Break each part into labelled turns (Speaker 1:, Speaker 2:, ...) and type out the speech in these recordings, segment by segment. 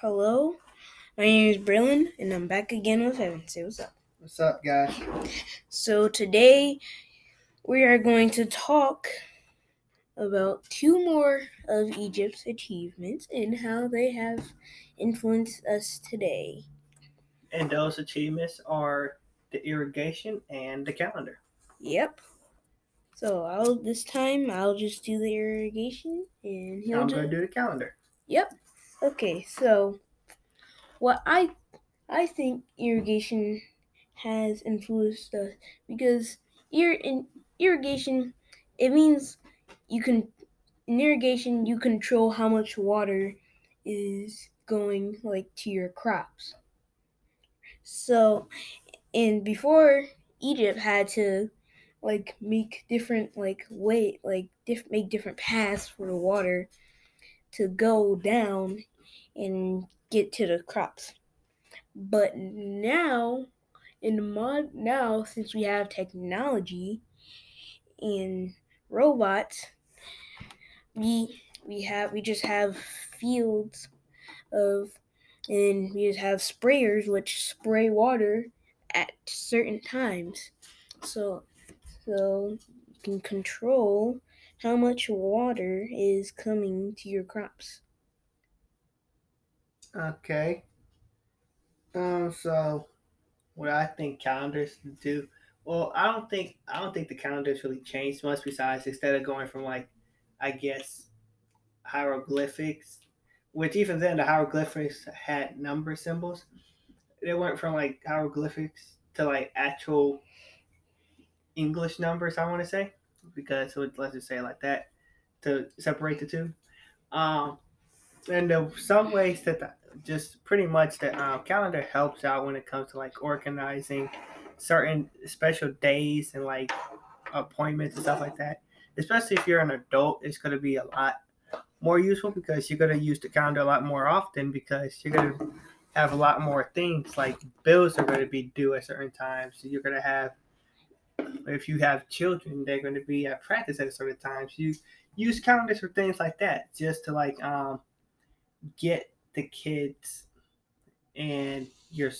Speaker 1: Hello, my name is Braylon, and I'm back again with Evan. Say what's up.
Speaker 2: What's up, guys?
Speaker 1: So today we are going to talk about two more of Egypt's achievements and how they have influenced us today.
Speaker 2: And those achievements are the irrigation and the calendar.
Speaker 1: Yep. So I'll this time I'll just do the irrigation and he'll
Speaker 2: I'm
Speaker 1: do.
Speaker 2: gonna do the calendar.
Speaker 1: Yep. Okay, so what I I think irrigation has influenced us because ir- in irrigation it means you can in irrigation you control how much water is going like to your crops. So and before Egypt had to like make different like way like diff- make different paths for the water to go down and get to the crops. But now, in the mod, now since we have technology and robots, we we have we just have fields of and we just have sprayers which spray water at certain times. So so you can control how much water is coming to your crops.
Speaker 2: Okay. Um. So, what I think calendars do. Well, I don't think I don't think the calendars really changed much. Besides, instead of going from like, I guess, hieroglyphics, which even then the hieroglyphics had number symbols. They went from like hieroglyphics to like actual English numbers. I want to say because so let's just say like that to separate the two. Um, and some ways that the, just pretty much the um, calendar helps out when it comes to like organizing certain special days and like appointments and stuff like that. Especially if you're an adult, it's going to be a lot more useful because you're going to use the calendar a lot more often because you're going to have a lot more things like bills are going to be due at certain times. So you're going to have if you have children, they're going to be at practice at certain times. You use calendars for things like that, just to like um, get the kids and your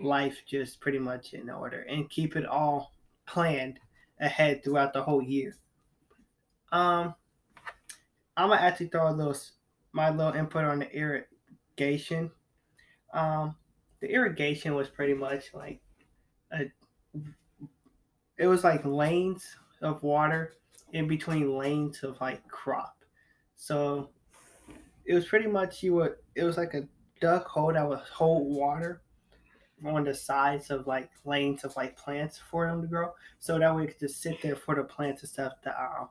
Speaker 2: life just pretty much in order and keep it all planned ahead throughout the whole year. Um, I'm gonna actually throw a little my little input on the irrigation. Um, the irrigation was pretty much like a it was like lanes of water in between lanes of like crop. So it was pretty much you would it was like a duck hole that would hold water on the sides of like lanes of like plants for them to grow. So that way it could just sit there for the plants and stuff to uh,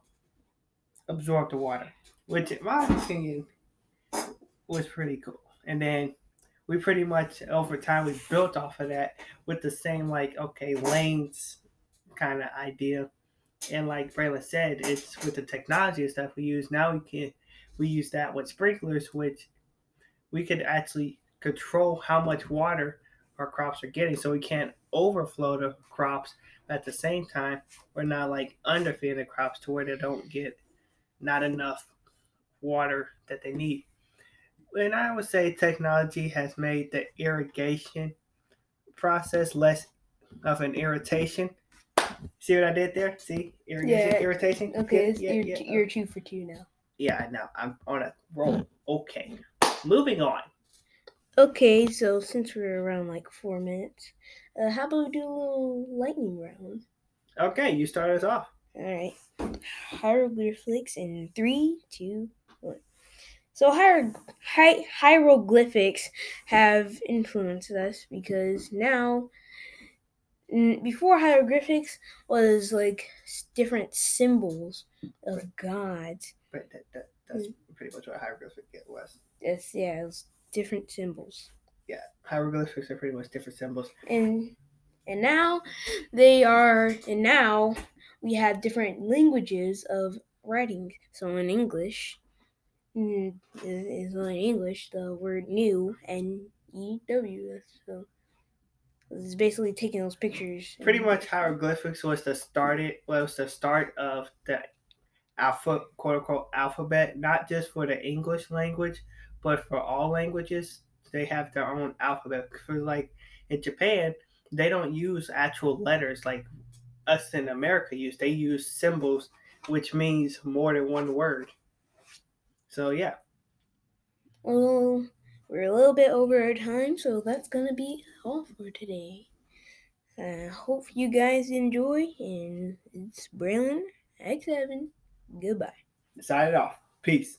Speaker 2: absorb the water. Which in my opinion was pretty cool. And then we pretty much over time we built off of that with the same like okay lanes kind of idea. And like Braylon said, it's with the technology and stuff we use now. We can we use that with sprinklers, which we could actually control how much water our crops are getting, so we can't overflow the crops. At the same time, we're not like underfeeding the crops to where they don't get not enough water that they need. And I would say technology has made the irrigation process less of an irritation See what I did there? See irrigation,
Speaker 1: Yeah.
Speaker 2: irritation.
Speaker 1: Okay,
Speaker 2: Yeah,
Speaker 1: you're,
Speaker 2: yeah,
Speaker 1: you're two for two now.
Speaker 2: yeah. Now I'm on a roll. Okay, moving on.
Speaker 1: Okay, so since we're around like four minutes, uh, how about we do a little lightning round?
Speaker 2: Okay, you start us off.
Speaker 1: All right, hieroglyphics in three, two, one. So hier- hi- hieroglyphics have influenced us because now, before hieroglyphics was like different symbols of gods.
Speaker 2: But that, that, that's pretty much what hieroglyphic was.
Speaker 1: Yes, yeah, it was different symbols.
Speaker 2: Yeah, hieroglyphics are pretty much different symbols.
Speaker 1: and and now they are and now we have different languages of writing so in english mm, is in english the word new and ew so it's basically taking those pictures
Speaker 2: Pretty much hieroglyphics was the started was the start of the alpha quote unquote alphabet, not just for the English language, but for all languages, they have their own alphabet. For like in Japan, they don't use actual letters like us in America use. They use symbols, which means more than one word. So yeah.
Speaker 1: Well, we're a little bit over our time, so that's gonna be all for today. I uh, hope you guys enjoy, and it's Braylon X7. Goodbye.
Speaker 2: Sign it off. Peace.